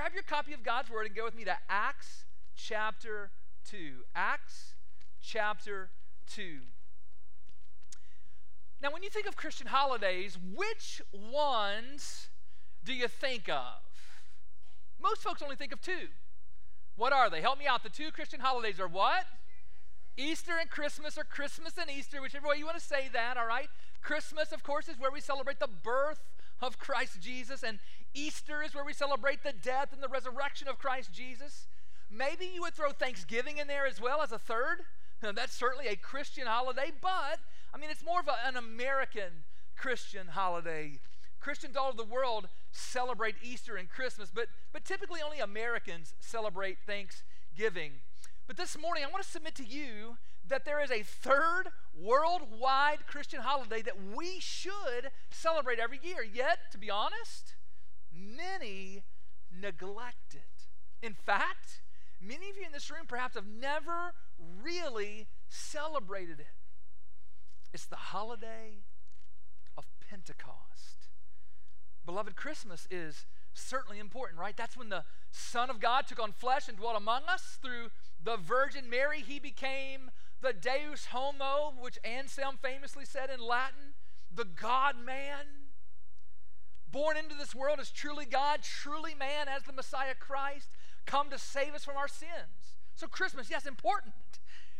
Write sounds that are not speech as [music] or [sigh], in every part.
grab your copy of God's Word and go with me to Acts chapter 2. Acts chapter 2. Now, when you think of Christian holidays, which ones do you think of? Most folks only think of two. What are they? Help me out. The two Christian holidays are what? Easter and Christmas, or Christmas and Easter, whichever way you want to say that, all right? Christmas, of course, is where we celebrate the birth of Christ Jesus, and Easter is where we celebrate the death and the resurrection of Christ Jesus. Maybe you would throw Thanksgiving in there as well as a third. [laughs] That's certainly a Christian holiday, but I mean, it's more of a, an American Christian holiday. Christians all over the world celebrate Easter and Christmas, but, but typically only Americans celebrate Thanksgiving. But this morning, I want to submit to you that there is a third worldwide Christian holiday that we should celebrate every year. Yet, to be honest, many neglect it. In fact, many of you in this room perhaps have never really celebrated it. It's the holiday of Pentecost. Beloved, Christmas is certainly important, right? That's when the Son of God took on flesh and dwelt among us through the Virgin Mary. He became the Deus Homo, which Anselm famously said in Latin, the God man. Born into this world as truly God, truly man, as the Messiah Christ, come to save us from our sins. So, Christmas, yes, important.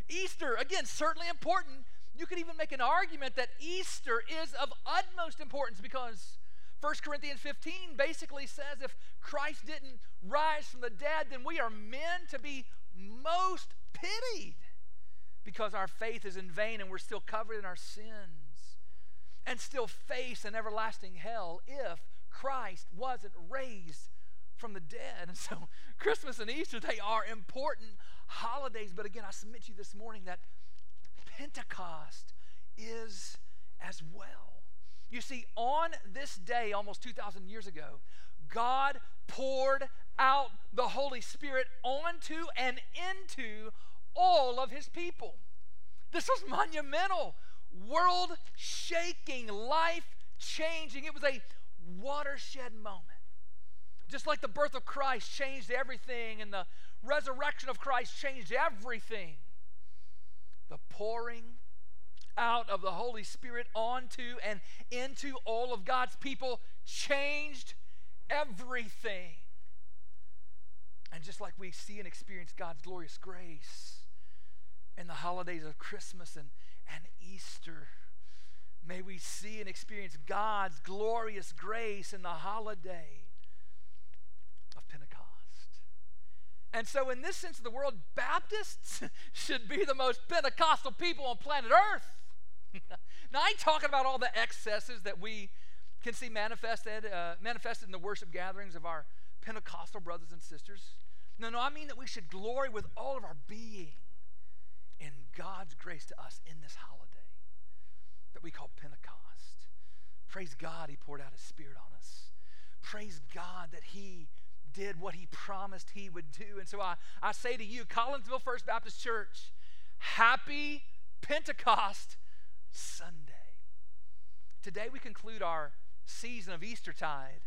Easter, again, certainly important. You could even make an argument that Easter is of utmost importance because 1 Corinthians 15 basically says if Christ didn't rise from the dead, then we are men to be most pitied because our faith is in vain and we're still covered in our sins and still face an everlasting hell if Christ wasn't raised from the dead. And so [laughs] Christmas and Easter, they are important holidays. But again, I submit to you this morning that Pentecost is as well. You see, on this day, almost 2,000 years ago, God poured out the Holy Spirit onto and into all of his people. This was [laughs] monumental, world shaking, life changing. It was a watershed moment. Just like the birth of Christ changed everything and the resurrection of Christ changed everything, the pouring out of the Holy Spirit onto and into all of God's people changed everything. And just like we see and experience God's glorious grace in the holidays of Christmas and, and Easter, may we see and experience God's glorious grace in the holiday of Pentecost. And so, in this sense of the world, Baptists [laughs] should be the most Pentecostal people on planet Earth. [laughs] now, I ain't talking about all the excesses that we can see manifested, uh, manifested in the worship gatherings of our Pentecostal brothers and sisters. No, no, I mean that we should glory with all of our being in God's grace to us in this holiday that we call Pentecost. Praise God, He poured out His Spirit on us. Praise God that He did what He promised He would do. And so I, I say to you, Collinsville First Baptist Church, happy Pentecost Sunday. Today we conclude our season of Eastertide,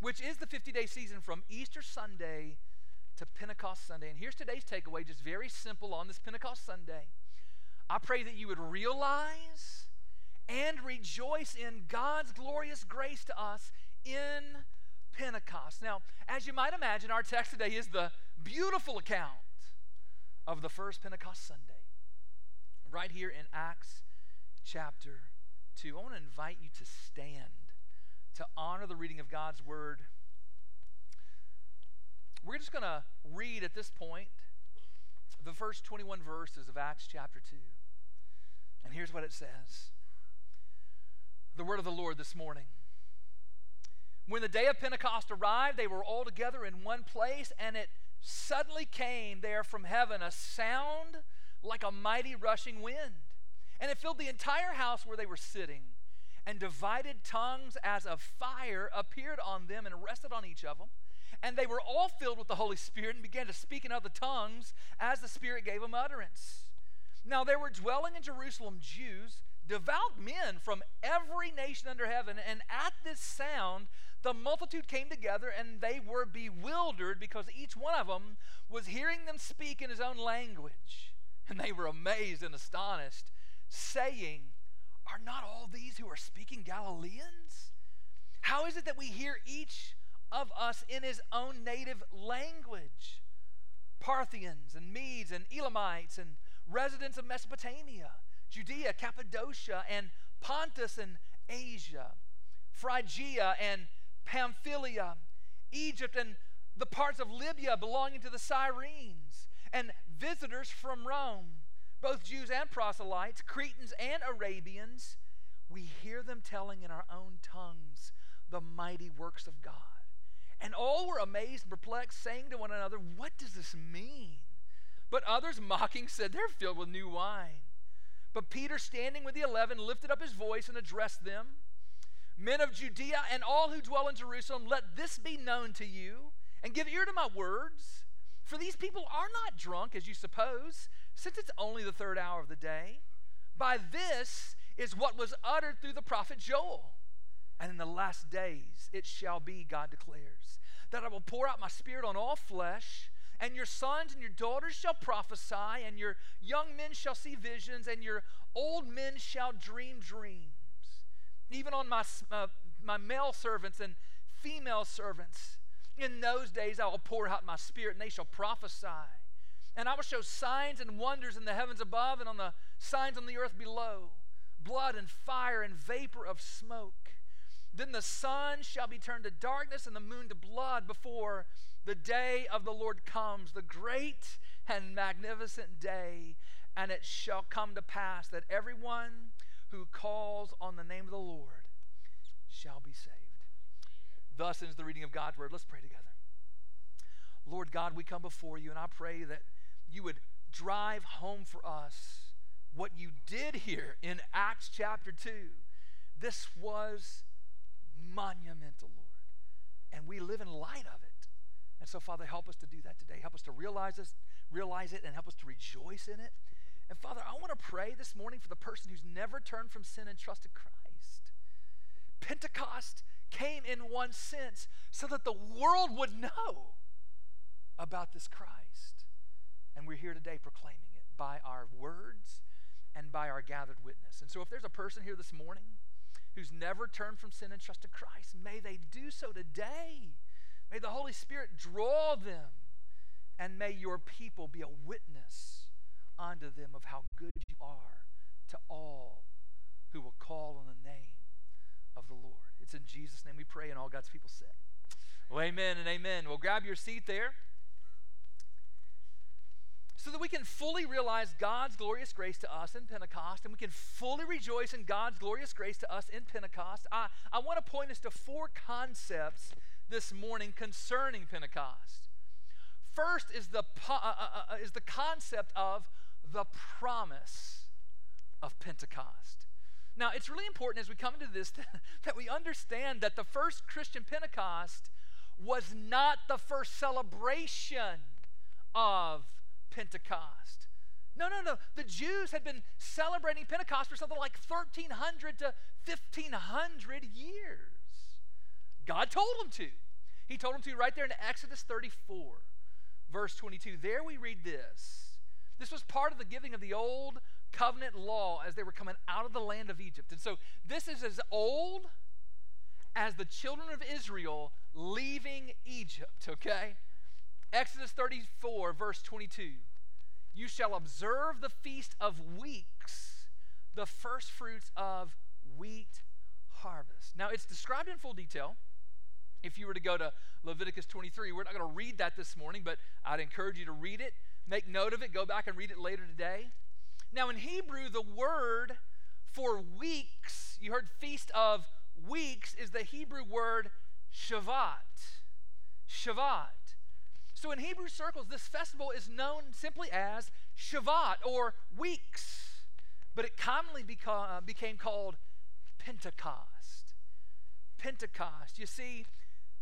which is the 50 day season from Easter Sunday to Pentecost Sunday. And here's today's takeaway, just very simple on this Pentecost Sunday. I pray that you would realize and rejoice in God's glorious grace to us in Pentecost. Now, as you might imagine, our text today is the beautiful account of the first Pentecost Sunday, right here in Acts chapter 2. I want to invite you to stand to honor the reading of God's word. We're just going to read at this point the first 21 verses of Acts chapter 2. And here's what it says The word of the Lord this morning. When the day of Pentecost arrived, they were all together in one place, and it suddenly came there from heaven a sound like a mighty rushing wind and it filled the entire house where they were sitting. And divided tongues as of fire appeared on them and rested on each of them. And they were all filled with the Holy Spirit and began to speak in other tongues as the Spirit gave them utterance. Now there were dwelling in Jerusalem Jews, devout men from every nation under heaven, and at this sound the multitude came together and they were bewildered because each one of them was hearing them speak in his own language. And they were amazed and astonished, saying, Are not all these who are speaking Galileans? How is it that we hear each of us in his own native language? Parthians and Medes and Elamites and residents of Mesopotamia, Judea, Cappadocia, and Pontus and Asia, Phrygia and Pamphylia, Egypt, and the parts of Libya belonging to the Cyrenes, and visitors from Rome, both Jews and proselytes, Cretans and Arabians. We hear them telling in our own tongues the mighty works of God. And all were amazed and perplexed, saying to one another, What does this mean? But others, [laughs] mocking, said, They're filled with new wine. But Peter, standing with the eleven, lifted up his voice and addressed them Men of Judea and all who dwell in Jerusalem, let this be known to you, and give ear to my words. For these people are not drunk, as you suppose, since it's only the third hour of the day. By this is what was uttered through the prophet Joel. And in the last days it shall be, God declares, that I will pour out my spirit on all flesh, and your sons and your daughters shall prophesy, and your young men shall see visions, and your old men shall dream dreams. Even on my, uh, my male servants and female servants, in those days I will pour out my spirit, and they shall prophesy. And I will show signs and wonders in the heavens above and on the signs on the earth below blood and fire and vapor of smoke. Then the sun shall be turned to darkness and the moon to blood before the day of the Lord comes, the great and magnificent day. And it shall come to pass that everyone who calls on the name of the Lord shall be saved. Thus ends the reading of God's word. Let's pray together. Lord God, we come before you, and I pray that you would drive home for us what you did here in Acts chapter 2. This was monumental, Lord. And we live in light of it. And so, Father, help us to do that today. Help us to realize this, realize it, and help us to rejoice in it. And Father, I want to pray this morning for the person who's never turned from sin and trusted Christ. Pentecost came in one sense so that the world would know about this Christ. And we're here today proclaiming it by our words and by our gathered witness. And so if there's a person here this morning who's never turned from sin and trusted Christ, may they do so today. May the Holy Spirit draw them, and may your people be a witness unto them of how good you are to all who will call on the name of the Lord. It's in Jesus' name we pray, and all God's people said. Well, amen and amen. Well, grab your seat there so that we can fully realize God's glorious grace to us in Pentecost and we can fully rejoice in God's glorious grace to us in Pentecost. I, I want to point us to four concepts this morning concerning Pentecost. First is the, uh, uh, uh, is the concept of the promise of Pentecost. Now, it's really important as we come into this [laughs] that we understand that the first Christian Pentecost was not the first celebration of Pentecost. No, no, no. The Jews had been celebrating Pentecost for something like 1300 to 1500 years. God told them to. He told them to right there in Exodus 34, verse 22. There we read this. This was part of the giving of the old covenant law as they were coming out of the land of Egypt. And so this is as old as the children of Israel leaving Egypt, okay? Exodus 34, verse 22. You shall observe the feast of weeks, the first fruits of wheat harvest. Now, it's described in full detail. If you were to go to Leviticus 23, we're not going to read that this morning, but I'd encourage you to read it, make note of it, go back and read it later today. Now, in Hebrew, the word for weeks, you heard feast of weeks, is the Hebrew word Shavuot. Shavuot. So in Hebrew circles, this festival is known simply as Shavuot or weeks, but it commonly beca- uh, became called Pentecost. Pentecost. You see,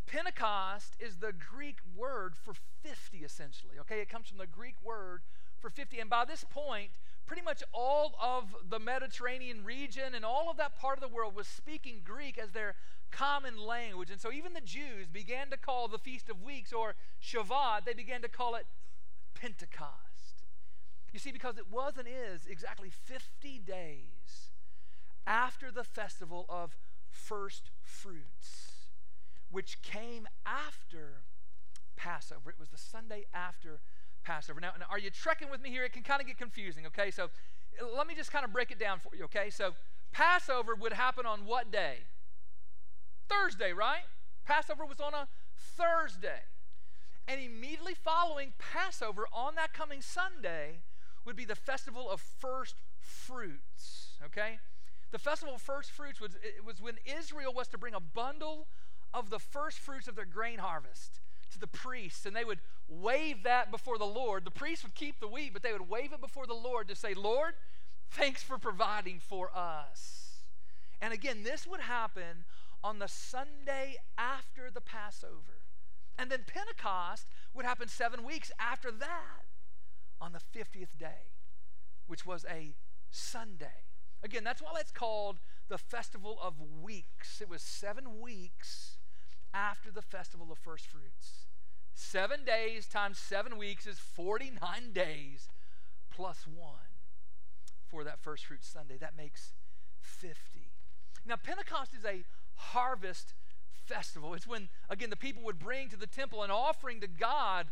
Pentecost is the Greek word for 50, essentially. Okay, it comes from the Greek word for 50. And by this point, pretty much all of the Mediterranean region and all of that part of the world was speaking Greek as their common language. And so even the Jews began to call the Feast of Weeks or Shavuot, they began to call it Pentecost. You see, because it was and is exactly 50 days after the festival of first fruits, which came after Passover. It was the Sunday after Passover. Now, now, are you trekking with me here? It can kind of get confusing, okay? So let me just kind of break it down for you, okay? So Passover would happen on what day? Thursday, right? Passover was on a Thursday. And immediately following Passover on that coming Sunday would be the festival of first fruits, okay? The festival of first fruits was, it was when Israel was to bring a bundle of the first fruits of their grain harvest to the priests, and they would wave that before the Lord. The priests would keep the wheat, but they would wave it before the Lord to say, Lord, thanks for providing for us. And again, this would happen on the Sunday after the Passover. And then Pentecost would happen seven weeks after that on the 50th day, which was a Sunday. Again, that's why it's called the Festival of Weeks. It was seven weeks after the Festival of First Fruits. Seven days times seven weeks is 49 days plus one for that First fruit Sunday. That makes 50. Now, Pentecost is a harvest festival. It's when, again, the people would bring to the temple an offering to God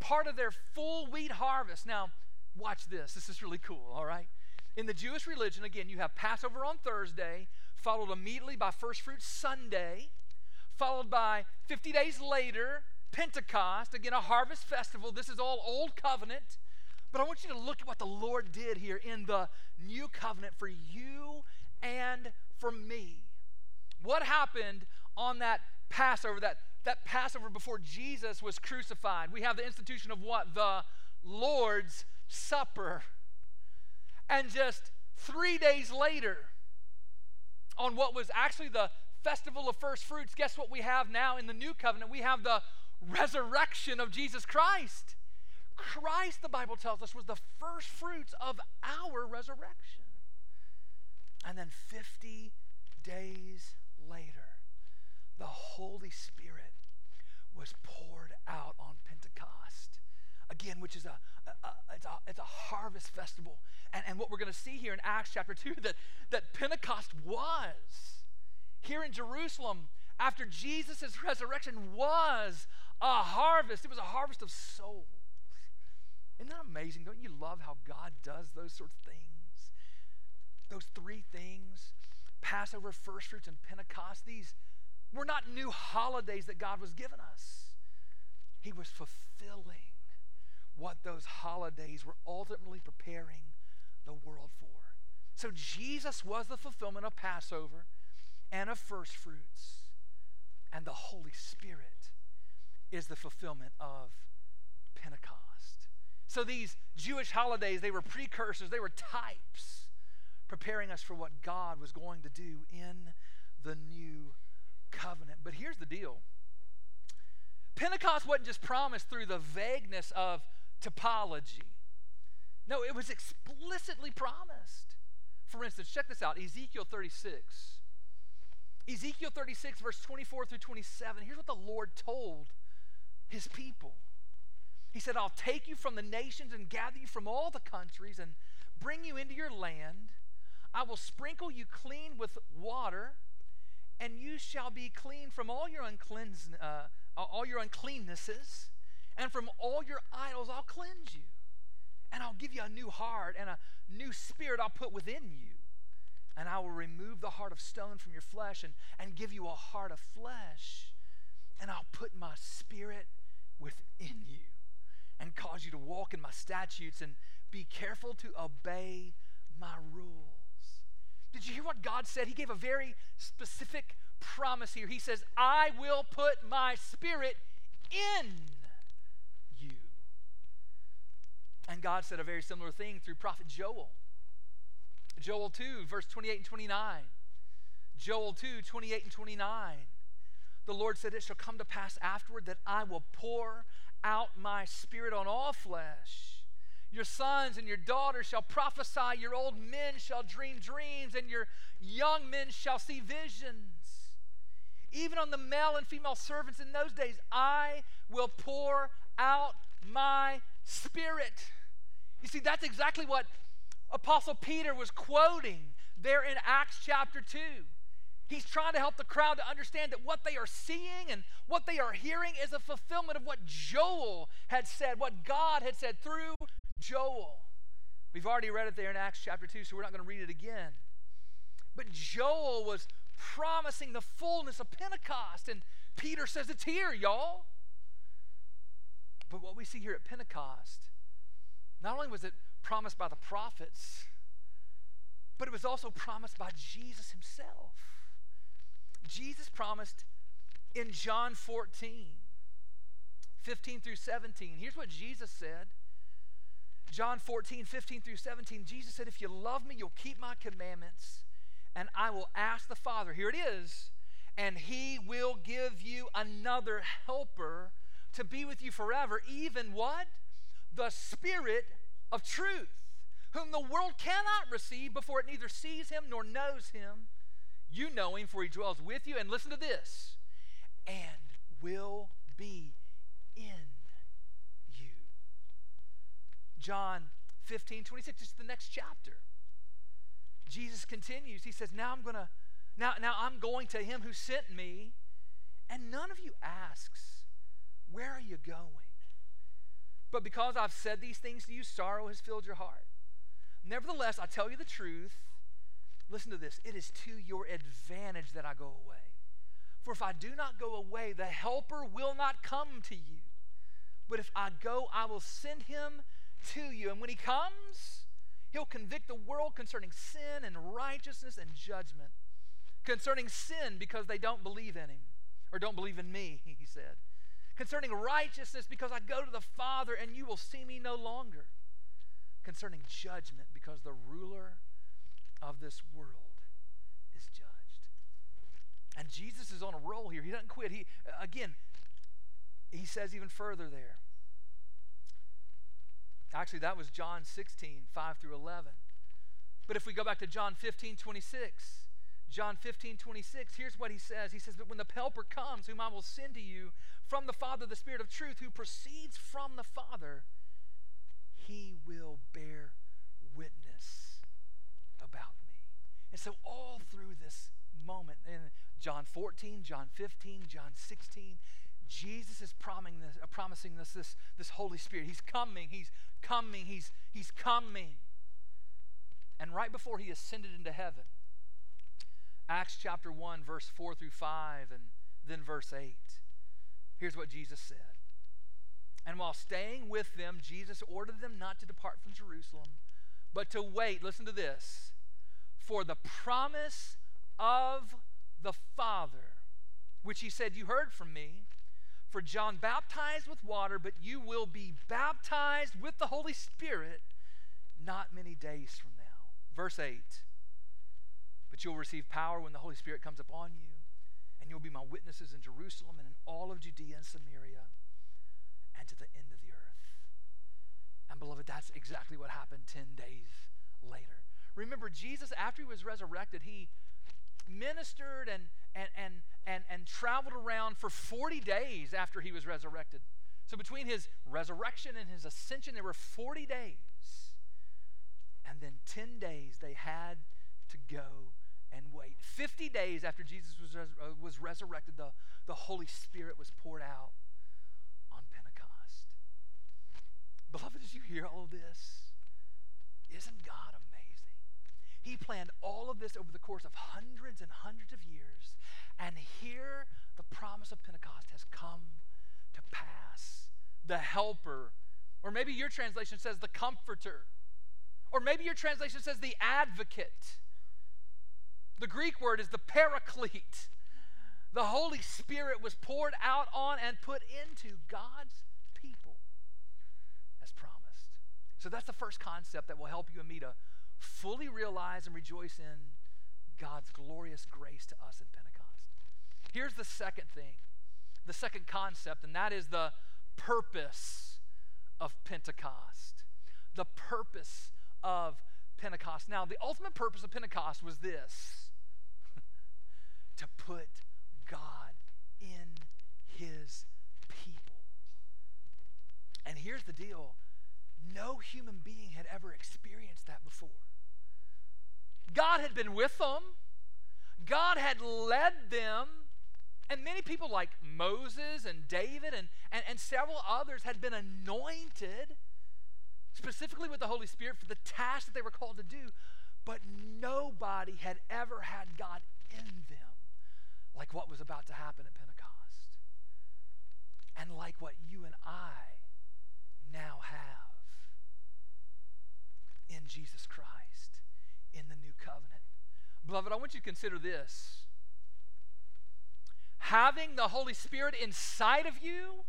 part of their full wheat harvest. Now, watch this. This is really cool, all right? In the Jewish religion, again, you have Passover on Thursday, followed immediately by First Fruit Sunday, followed by 50 days later, Pentecost, again, a harvest festival. This is all Old Covenant. But I want you to look at what the Lord did here in the new covenant for you and for me. What happened on that Passover, that, that Passover before Jesus was crucified? We have the institution of what? The Lord's Supper. And just three days later, on what was actually the festival of first fruits, guess what we have now in the new covenant? We have the resurrection of Jesus Christ. Christ, the Bible tells us, was the first fruits of our resurrection. And then 50 days later, the Holy Spirit was poured out on Pentecost. Again, which is a, a, a it's, a it's a harvest festival. And, and what we're going to see here in Acts chapter 2 that, that Pentecost was here in Jerusalem after Jesus' resurrection was a harvest. It was a harvest of souls. Isn't that amazing? Don't you love how God does those sorts of things? Those three things Passover, first fruits, and Pentecost, these were not new holidays that God was giving us. He was fulfilling what those holidays were ultimately preparing the world for. So Jesus was the fulfillment of Passover and of first fruits, and the Holy Spirit is the fulfillment of Pentecost. So these Jewish holidays, they were precursors, they were types preparing us for what God was going to do in the new covenant. But here's the deal Pentecost wasn't just promised through the vagueness of typology, no, it was explicitly promised. For instance, check this out Ezekiel 36. Ezekiel 36, verse 24 through 27. Here's what the Lord told his people. He said, I'll take you from the nations and gather you from all the countries and bring you into your land I will sprinkle you clean with water, and you shall be clean from all your uncleans, uh, all your uncleannesses, and from all your idols I'll cleanse you. And I'll give you a new heart and a new spirit I'll put within you. And I will remove the heart of stone from your flesh and, and give you a heart of flesh. And I'll put my spirit within you and cause you to walk in my statutes and be careful to obey my rules. Did you hear what God said? He gave a very specific promise here. He says, I will put my spirit in you. And God said a very similar thing through prophet Joel. Joel 2, verse 28 and 29. Joel 2, 28 and 29. The Lord said, It shall come to pass afterward that I will pour out my spirit on all flesh. Your sons and your daughters shall prophesy, your old men shall dream dreams, and your young men shall see visions. Even on the male and female servants in those days, I will pour out my spirit. You see, that's exactly what Apostle Peter was quoting there in Acts chapter 2. He's trying to help the crowd to understand that what they are seeing and what they are hearing is a fulfillment of what Joel had said, what God had said through Joel. We've already read it there in Acts chapter 2, so we're not going to read it again. But Joel was promising the fullness of Pentecost, and Peter says it's here, y'all. But what we see here at Pentecost, not only was it promised by the prophets, but it was also promised by Jesus himself. Jesus promised in John 14, 15 through 17. Here's what Jesus said. John 14, 15 through 17, Jesus said, If you love me, you'll keep my commandments, and I will ask the Father. Here it is. And he will give you another helper to be with you forever, even what? The Spirit of truth, whom the world cannot receive before it neither sees him nor knows him. You know him, for he dwells with you. And listen to this and will be in you. John 15, 26, is the next chapter. Jesus continues. He says, Now I'm gonna, now, now I'm going to him who sent me, and none of you asks, Where are you going? But because I've said these things to you, sorrow has filled your heart. Nevertheless, I tell you the truth Listen to this. It is to your advantage that I go away. For if I do not go away, the Helper will not come to you. But if I go, I will send him to you. And when he comes, he'll convict the world concerning sin and righteousness and judgment. Concerning sin, because they don't believe in him, or don't believe in me, [laughs] he said. Concerning righteousness, because I go to the Father and you will see me no longer. Concerning judgment, because the ruler of this world is judged. And Jesus is on a roll here. He doesn't quit. He again, he says even further there. Actually, that was John 16, 5 through 11. But if we go back to John 15, 26, John 15, 26, here's what he says. He says, But when the Helper comes, whom I will send to you from the Father, the Spirit of truth, who proceeds from the Father, he will bear witness about me. And so, all through this moment, in John 14, John 15, John 16, Jesus is promising this, uh, promising this, this, this Holy Spirit. He's coming, he's coming, he's, he's coming. And right before he ascended into heaven, Acts chapter 1, verse 4 through 5, and then verse 8, here's what Jesus said. And while staying with them, Jesus ordered them not to depart from Jerusalem, but to wait, listen to this, for the promise of the Father, which he said, You heard from me. For John baptized with water, but you will be baptized with the Holy Spirit not many days from now. Verse 8 But you'll receive power when the Holy Spirit comes upon you, and you'll be my witnesses in Jerusalem and in all of Judea and Samaria and to the end of the earth. And beloved, that's exactly what happened 10 days later. Remember, Jesus, after he was resurrected, he ministered and, and, and, and, and traveled around for 40 days after he was resurrected. So between his resurrection and his ascension, there were 40 days. And then 10 days they had to go and wait. 50 days after Jesus was, res- uh, was resurrected, the, the Holy Spirit was poured out on Pentecost. Beloved, as you hear all of this, isn't God amazing? he planned all of this over the course of hundreds and hundreds of years. And here the promise of Pentecost has come to pass. The helper, or maybe your translation says the comforter, or maybe your translation says the advocate. The Greek word is the paraclete. The Holy Spirit was poured out on and put into God's people as promised. So that's the first concept that will help you and me to fully realize and rejoice in God's glorious grace to us in Pentecost. Here's the second thing, the second concept, and that is the purpose of Pentecost. the purpose of Pentecost. Now, the ultimate purpose of Pentecost was this to put God in his people. And here's the deal no human being had ever experienced that before. God had been with them, God had led them. And many people, like Moses and David and, and, and several others, had been anointed specifically with the Holy Spirit for the task that they were called to do. But nobody had ever had God in them like what was about to happen at Pentecost. And like what you and I now have in Jesus Christ in the new covenant. Beloved, I want you to consider this. Having the Holy Spirit inside of you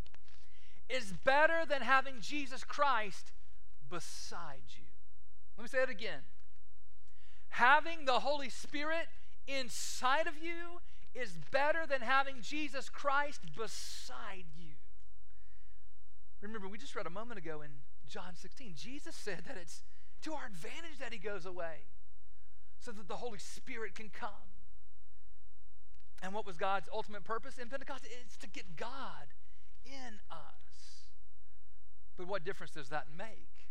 is better than having Jesus Christ beside you. Let me say it again. Having the Holy Spirit inside of you is better than having Jesus Christ beside you. Remember, we just read a moment ago in John 16, Jesus said that it's to our advantage that he goes away so that the Holy Spirit can come. And what was God's ultimate purpose in Pentecost? It's to get God in us. But what difference does that make?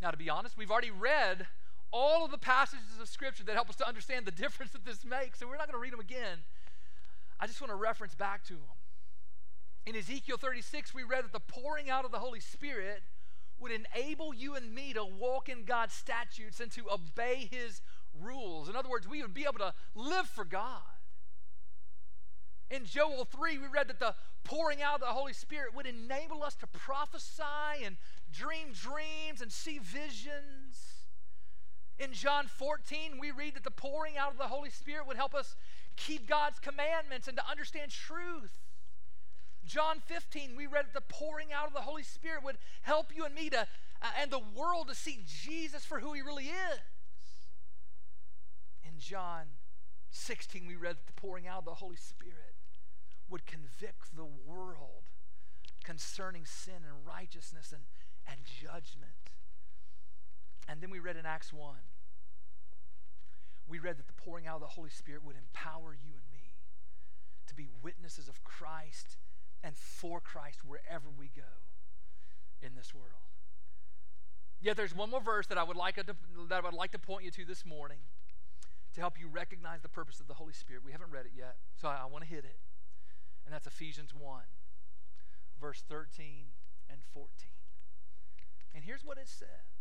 Now, to be honest, we've already read all of the passages of Scripture that help us to understand the [laughs] difference that this makes, so we're not going to read them again. I just want to reference back to them. In Ezekiel 36, we read that the pouring out of the Holy Spirit would enable you and me to walk in God's statutes and to obey His rules. In other words, we would be able to live for God. In Joel 3, we read that the pouring out of the Holy Spirit would enable us to prophesy and dream dreams and see visions. In John 14, we read that the pouring out of the Holy Spirit would help us keep God's commandments and to understand truth. John 15, we read that the pouring out of the Holy Spirit would help you and me to, uh, and the world to see Jesus for who he really is. In John 16, we read that the pouring out of the Holy Spirit would convict the world concerning sin and righteousness and, and judgment. And then we read in Acts 1, we read that the pouring out of the Holy Spirit would empower you and me to be witnesses of Christ and for Christ wherever we go in this world. Yet there's one more verse that I would like to, that I would like to point you to this morning to help you recognize the purpose of the Holy Spirit. We haven't read it yet, so I, I want to hit it. And that's Ephesians 1, verse 13 and 14. And here's what it says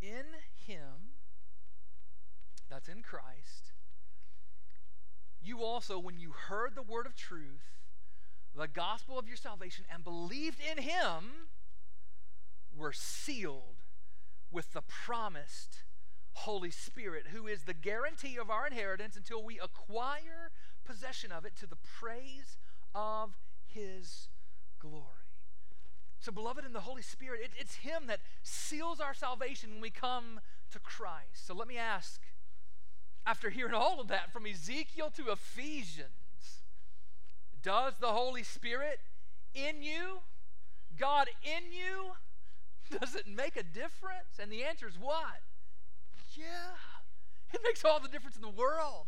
In Him, that's in Christ, you also, when you heard the word of truth, the gospel of your salvation, and believed in Him, were sealed with the promised Holy Spirit, who is the guarantee of our inheritance until we acquire possession of it to the praise of His glory. So, beloved, in the Holy Spirit, it, it's Him that seals our salvation when we come to Christ. So, let me ask after hearing all of that from Ezekiel to Ephesians, does the Holy Spirit in you, God in you, [laughs] does it make a difference? And the answer is what? Yeah. It makes all the difference in the world.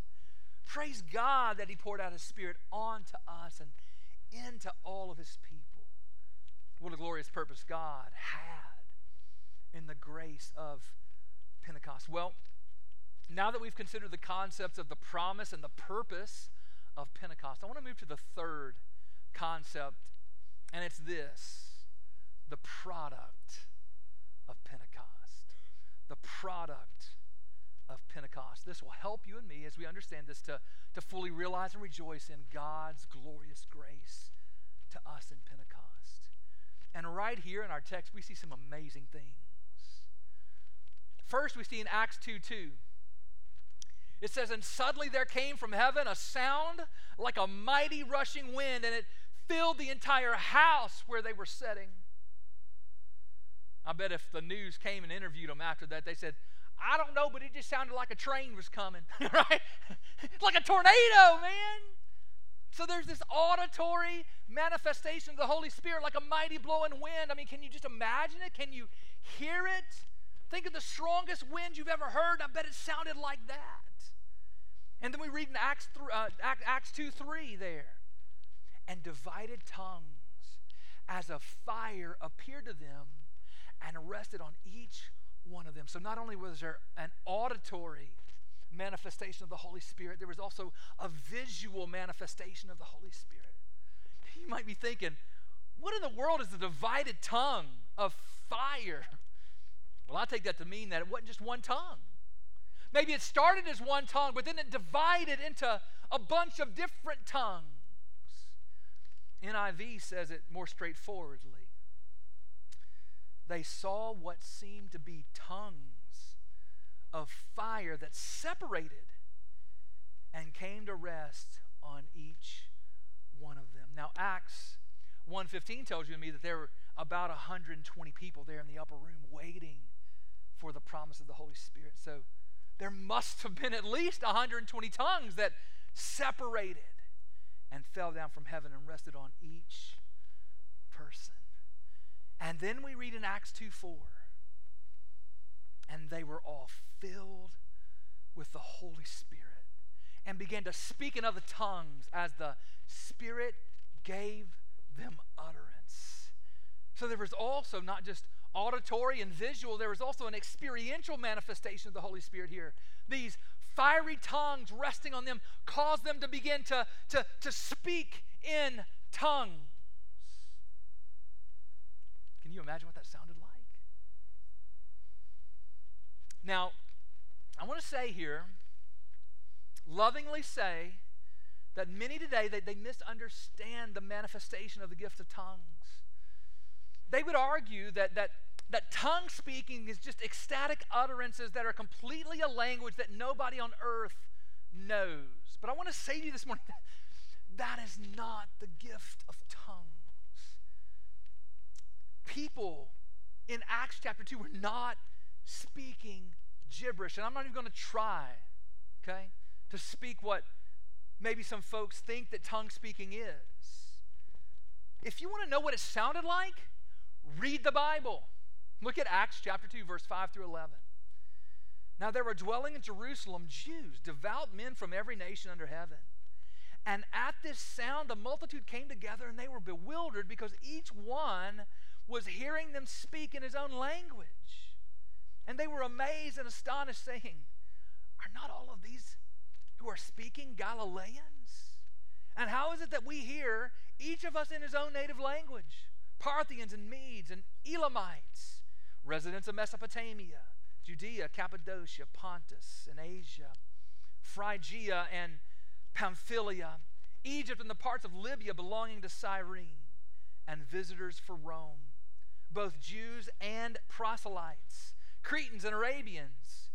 Praise God that He poured out His Spirit onto us and into all of His people. What a glorious purpose God had in the grace of Pentecost. Well, now that we've considered the concepts of the promise and the purpose of Pentecost. I want to move to the third concept, and it's this the product of Pentecost. The product of Pentecost. This will help you and me as we understand this to, to fully realize and rejoice in God's glorious grace to us in Pentecost. And right here in our text, we see some amazing things. First, we see in Acts 2 2 it says, And suddenly there came from heaven a sound like a mighty rushing wind, and it filled the entire house where they were sitting. I bet if the news came and interviewed them after that, they said, I don't know, but it just sounded like a train was coming, [laughs] right? like a tornado, man. So there's this auditory manifestation of the Holy Spirit like a mighty blowing wind. I mean, can you just imagine it? Can you hear it? Think of the strongest wind you've ever heard. I bet it sounded like that. And then we read in Acts, uh, Acts 2 3 there. And divided tongues as a fire appeared to them and rested on each one of them. So not only was there an auditory manifestation of the Holy Spirit, there was also a visual manifestation of the Holy Spirit. You might be thinking, what in the world is the divided tongue of fire? Well, I take that to mean that it wasn't just one tongue. Maybe it started as one tongue, but then it divided into a bunch of different tongues. NIV says it more straightforwardly. They saw what seemed to be tongues of fire that separated and came to rest on each one of them. Now Acts 1:15 tells you to me that there were about 120 people there in the upper room waiting for the promise of the Holy Spirit. So there must have been at least 120 tongues that separated and fell down from heaven and rested on each person. And then we read in Acts 2 4, and they were all filled with the Holy Spirit and began to speak in other tongues as the Spirit gave them utterance. So there was also not just auditory and visual, there was also an experiential manifestation of the Holy Spirit here. These fiery tongues resting on them caused them to begin to, to, to speak in tongues. Can you imagine what that sounded like? Now, I want to say here, lovingly say, that many today they, they misunderstand the manifestation of the gift of tongues. They would argue that, that that tongue speaking is just ecstatic utterances that are completely a language that nobody on earth knows. But I want to say to you this morning that, that is not the gift of tongues. People in Acts chapter 2 were not speaking gibberish. And I'm not even going to try, okay, to speak what maybe some folks think that tongue speaking is. If you want to know what it sounded like, read the Bible. Look at Acts chapter 2, verse 5 through 11. Now there were dwelling in Jerusalem Jews, devout men from every nation under heaven. And at this sound, the multitude came together and they were bewildered because each one was hearing them speak in his own language. And they were amazed and astonished, saying, Are not all of these who are speaking Galileans? And how is it that we hear each of us in his own native language? Parthians and Medes and Elamites residents of Mesopotamia, Judea, Cappadocia, Pontus, and Asia, Phrygia and Pamphylia, Egypt and the parts of Libya belonging to Cyrene, and visitors for Rome, both Jews and proselytes, Cretans and Arabians.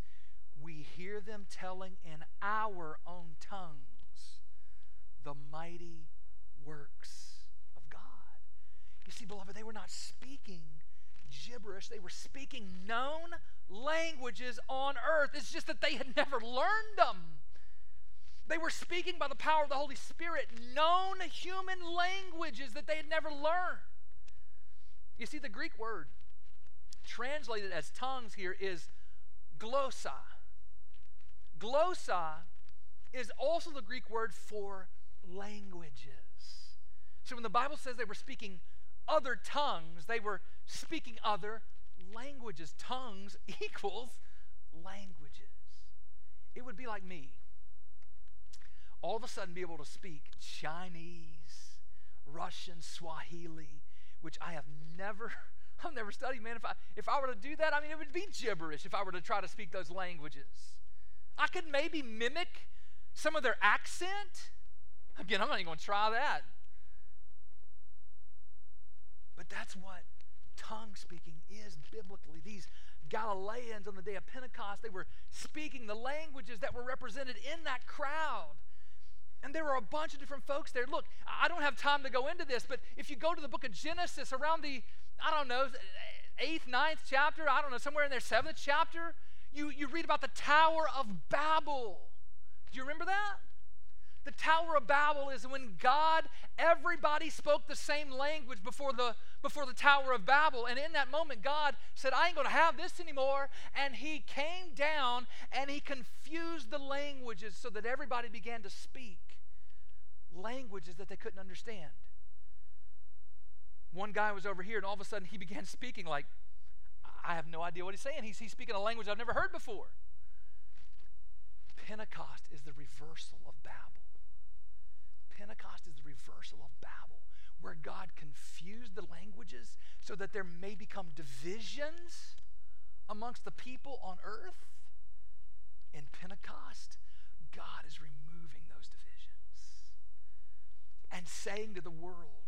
We hear them telling in our own tongues the mighty works of God. You see, beloved, they were not speaking gibberish. They were speaking known languages on earth. It's just that they had never learned them. They were speaking by the power of the Holy Spirit known human languages that they had never learned. You see, the Greek word translated as tongues here is glossa. Glossa is also the Greek word for languages. So when the Bible says they were speaking other tongues, they were speaking other languages. Tongues [laughs] equals languages. It would be like me all of a sudden be able to speak Chinese, Russian, Swahili, which I have never [laughs] I've never studied, man. If I if I were to do that, I mean it would be gibberish if I were to try to speak those languages. I could maybe mimic some of their accent. Again, I'm not even going to try that. But that's what tongue speaking is biblically. These Galileans on the day of Pentecost, they were speaking the languages that were represented in that crowd. And there were a bunch of different folks there. Look, I don't have time to go into this, but if you go to the book of Genesis around the, I don't know, eighth, ninth chapter, I don't know, somewhere in there, seventh chapter, you, you read about the Tower of Babel. Do you remember that? The Tower of Babel is when God, everybody spoke the same language before the, before the Tower of Babel. And in that moment, God said, I ain't going to have this anymore. And He came down and He confused the languages so that everybody began to speak languages that they couldn't understand. One guy was over here, and all of a sudden he began [laughs] speaking like, I have no idea what he's saying. He's, he's speaking a language I've never heard before. Pentecost is the reversal of Babel. Pentecost is the reversal of Babel, where God confused the languages so that there may become divisions amongst the people on earth. In Pentecost, God is removing those divisions and saying to the world,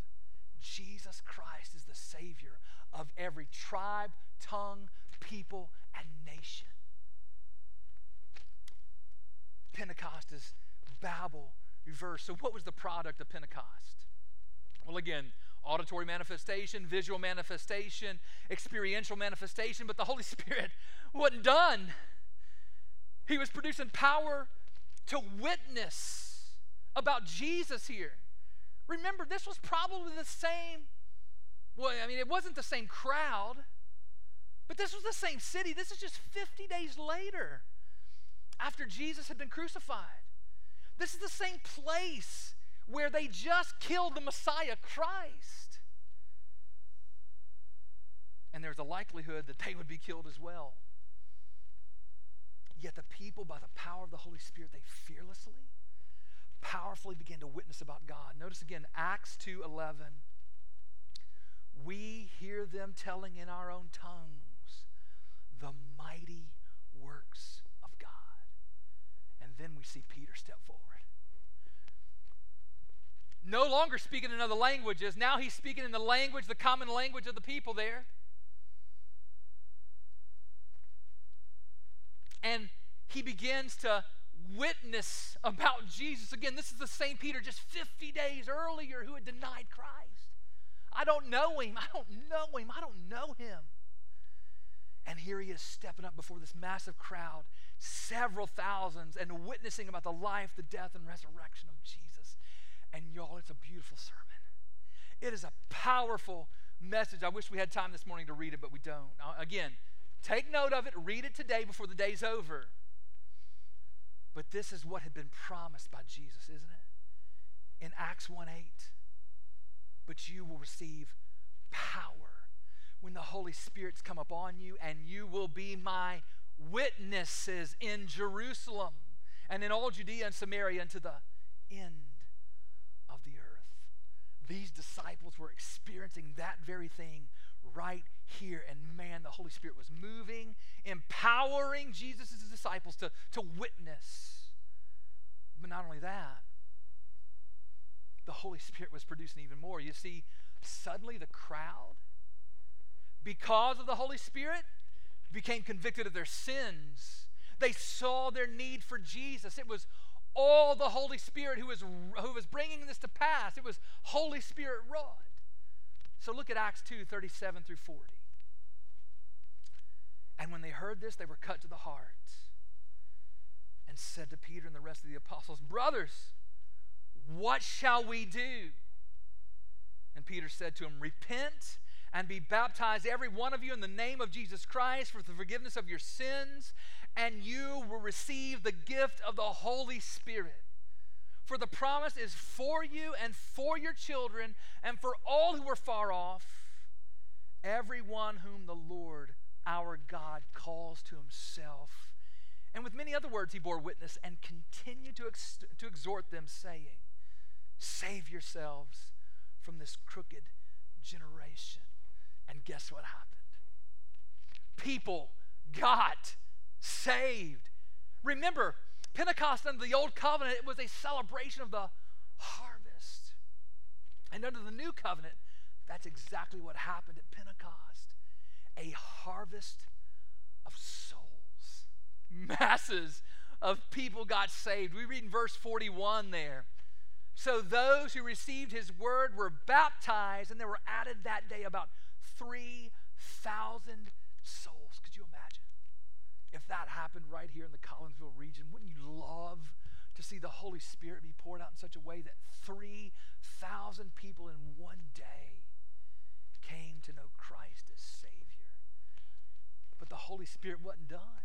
Jesus Christ is the Savior of every tribe, tongue, people, and nation. Pentecost is Babel reversed. So, what was the product of Pentecost? Well, again, auditory manifestation, visual manifestation, experiential manifestation, but the Holy [laughs] Spirit wasn't done. He was producing power to witness about Jesus here. Remember, this was probably the same, well, I mean, it wasn't the same crowd, but this was the same city. This is just 50 days later after Jesus had been crucified. This is the same place where they just killed the Messiah, Christ. And there's a likelihood that they would be killed as well. Yet the people, by the power of the Holy Spirit, they fearlessly, powerfully begin to witness about God. Notice again, Acts 2:11. We hear them telling in our own tongues the mighty works of God. And then we see Peter step forward. No longer speaking in other languages, now he's speaking in the language, the common language of the people there. And he begins to witness about Jesus. Again, this is the same Peter just 50 days earlier who had denied Christ. I don't know him. I don't know him. I don't know him. And here he is stepping up before this massive crowd several thousands and witnessing about the life, the death, and resurrection of Jesus. And y'all, it's a beautiful sermon. It is a powerful message. I wish we had time this morning to read it, but we don't. Again, take note of it, read it today before the day's over. But this is what had been promised by Jesus, isn't it? In Acts 1 8. But you will receive power when the Holy Spirit's come upon you, and you will be my witnesses in Jerusalem and in all Judea and Samaria and to the end of the earth. These disciples were experiencing that very thing right here. And man, the Holy Spirit was moving, empowering Jesus' disciples to, to witness. But not only that, the Holy Spirit was producing even more. You see, suddenly the crowd, because of the Holy Spirit, became convicted of their sins. They saw their need for Jesus. It was all the Holy Spirit who was, who was bringing this to pass. It was Holy Spirit wrought. So look at Acts 2 37 through 40. And when they heard this, they were cut to the heart and said to Peter and the rest of the apostles, Brothers, what shall we do? And Peter said to him, Repent and be baptized, every one of you, in the name of Jesus Christ for the forgiveness of your sins, and you will receive the gift of the Holy Spirit. For the promise is for you and for your children and for all who are far off, everyone whom the Lord our God calls to himself. And with many other words, he bore witness and continued to, ex- to exhort them, saying, Save yourselves from this crooked generation. And guess what happened? People got saved. Remember, Pentecost under the Old Covenant, it was a celebration of the harvest. And under the New Covenant, that's exactly what happened at Pentecost a harvest of souls. Masses of people got saved. We read in verse 41 there. So those who received his word were baptized, and there were added that day about 3,000 souls. Could you imagine? If that happened right here in the Collinsville region, wouldn't you love to see the Holy Spirit be poured out in such a way that 3,000 people in one day came to know Christ as Savior. But the Holy Spirit wasn't done.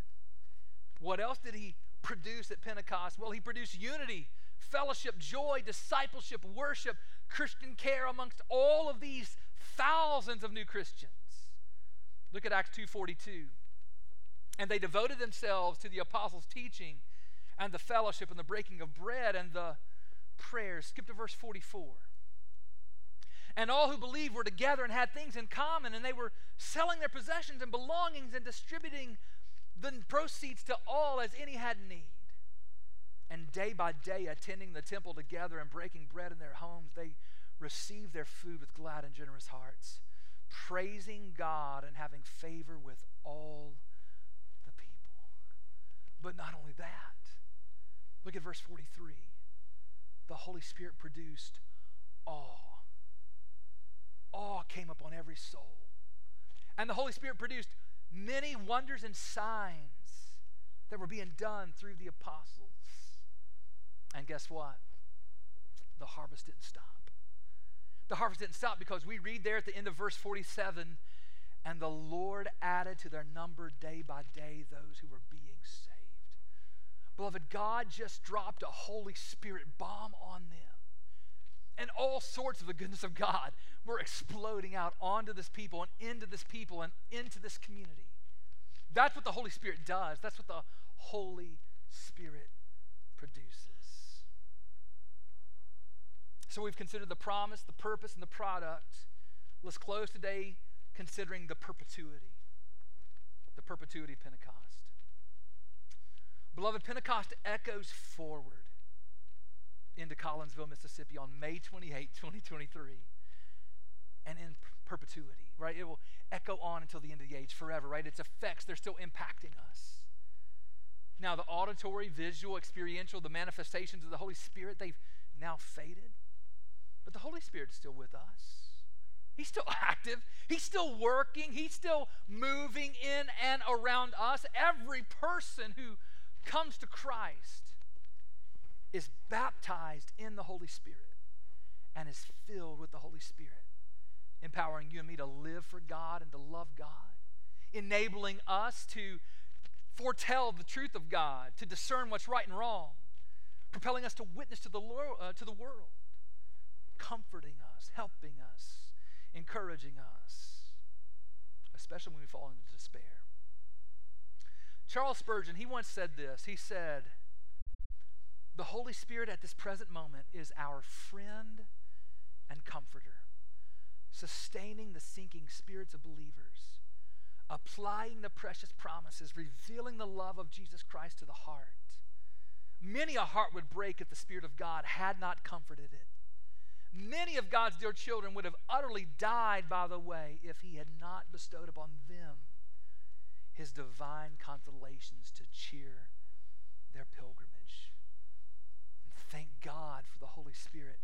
What else did He produce at Pentecost? Well, He produced unity, fellowship, joy, discipleship, worship, Christian care amongst all of these thousands of new Christians. Look at Acts 2:42. And they devoted themselves to the apostles' teaching and the fellowship and the breaking of bread and the prayers. Skip to verse 44. And all who believed were together and had things in common, and they were selling their possessions and belongings and distributing the proceeds to all as any had need. And day by day, attending the temple together and breaking bread in their homes, they received their food with glad and generous hearts, praising God and having favor with all. But not only that, look at verse 43. The Holy Spirit produced awe. Awe came upon every soul. And the Holy Spirit produced many wonders and signs that were being done through the apostles. And guess what? The harvest didn't stop. The harvest didn't stop because we read there at the end of verse 47 and the Lord added to their number day by day those who were being saved. Beloved, God just dropped a Holy Spirit bomb on them. And all sorts of the goodness of God were exploding out onto this people and into this people and into this community. That's what the Holy Spirit does. That's what the Holy Spirit produces. So we've considered the promise, the purpose, and the product. Let's close today considering the perpetuity. The perpetuity of Pentecost. Beloved, Pentecost echoes forward into Collinsville, Mississippi on May 28, 2023, and in perpetuity, right? It will echo on until the end of the age forever, right? Its effects, they're still impacting us. Now, the auditory, visual, experiential, the manifestations of the Holy Spirit, they've now faded. But the Holy Spirit's still with us. He's still [laughs] active. He's still working. He's still moving in and around us. Every person who comes to Christ is baptized in the Holy Spirit and is filled with the Holy Spirit, empowering you and me to live for God and to love God, enabling us to foretell the truth of God, to discern what's right and wrong, propelling us to witness to the, uh, to the world comforting us, helping us, encouraging us, especially when we fall into despair. Charles Spurgeon, he once said this. He said, The Holy Spirit at this present moment is our friend and comforter, sustaining the sinking spirits of believers, applying the precious promises, revealing the love of Jesus Christ to the heart. Many a heart would break if the Spirit of God had not comforted it Many of God's dear children would have utterly died by the way if He had not bestowed upon them His divine consolations to cheer their pilgrimage. And thank God for the Holy Spirit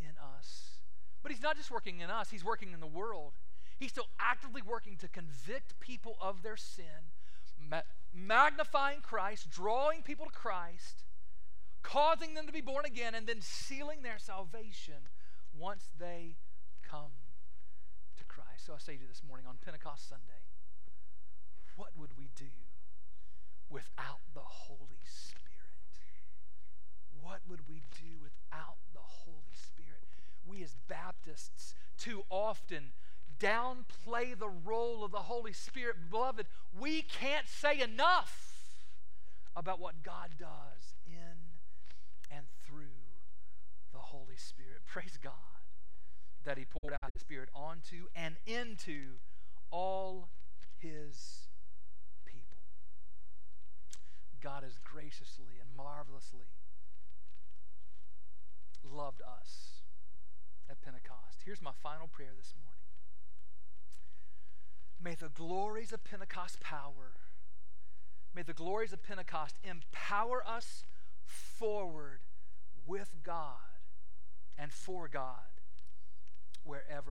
in us. But He's not just working in us, He's working in the world. He's still actively working to convict people of their sin, ma- magnifying Christ, drawing people to Christ causing them to be born again, and then sealing their salvation once they come to Christ. So I say to you this morning on Pentecost Sunday, what would we do without the Holy Spirit? What would we do without the Holy Spirit? We as Baptists too often downplay the role of the Holy Spirit. Beloved, we can't say enough about what God does in and through the Holy Spirit. [laughs] Praise God that He poured out His Spirit onto and into all His. God has graciously and marvelously loved us at Pentecost. Here's my final prayer this morning. May the glories of Pentecost power, may the glories of Pentecost empower us forward with God and for God wherever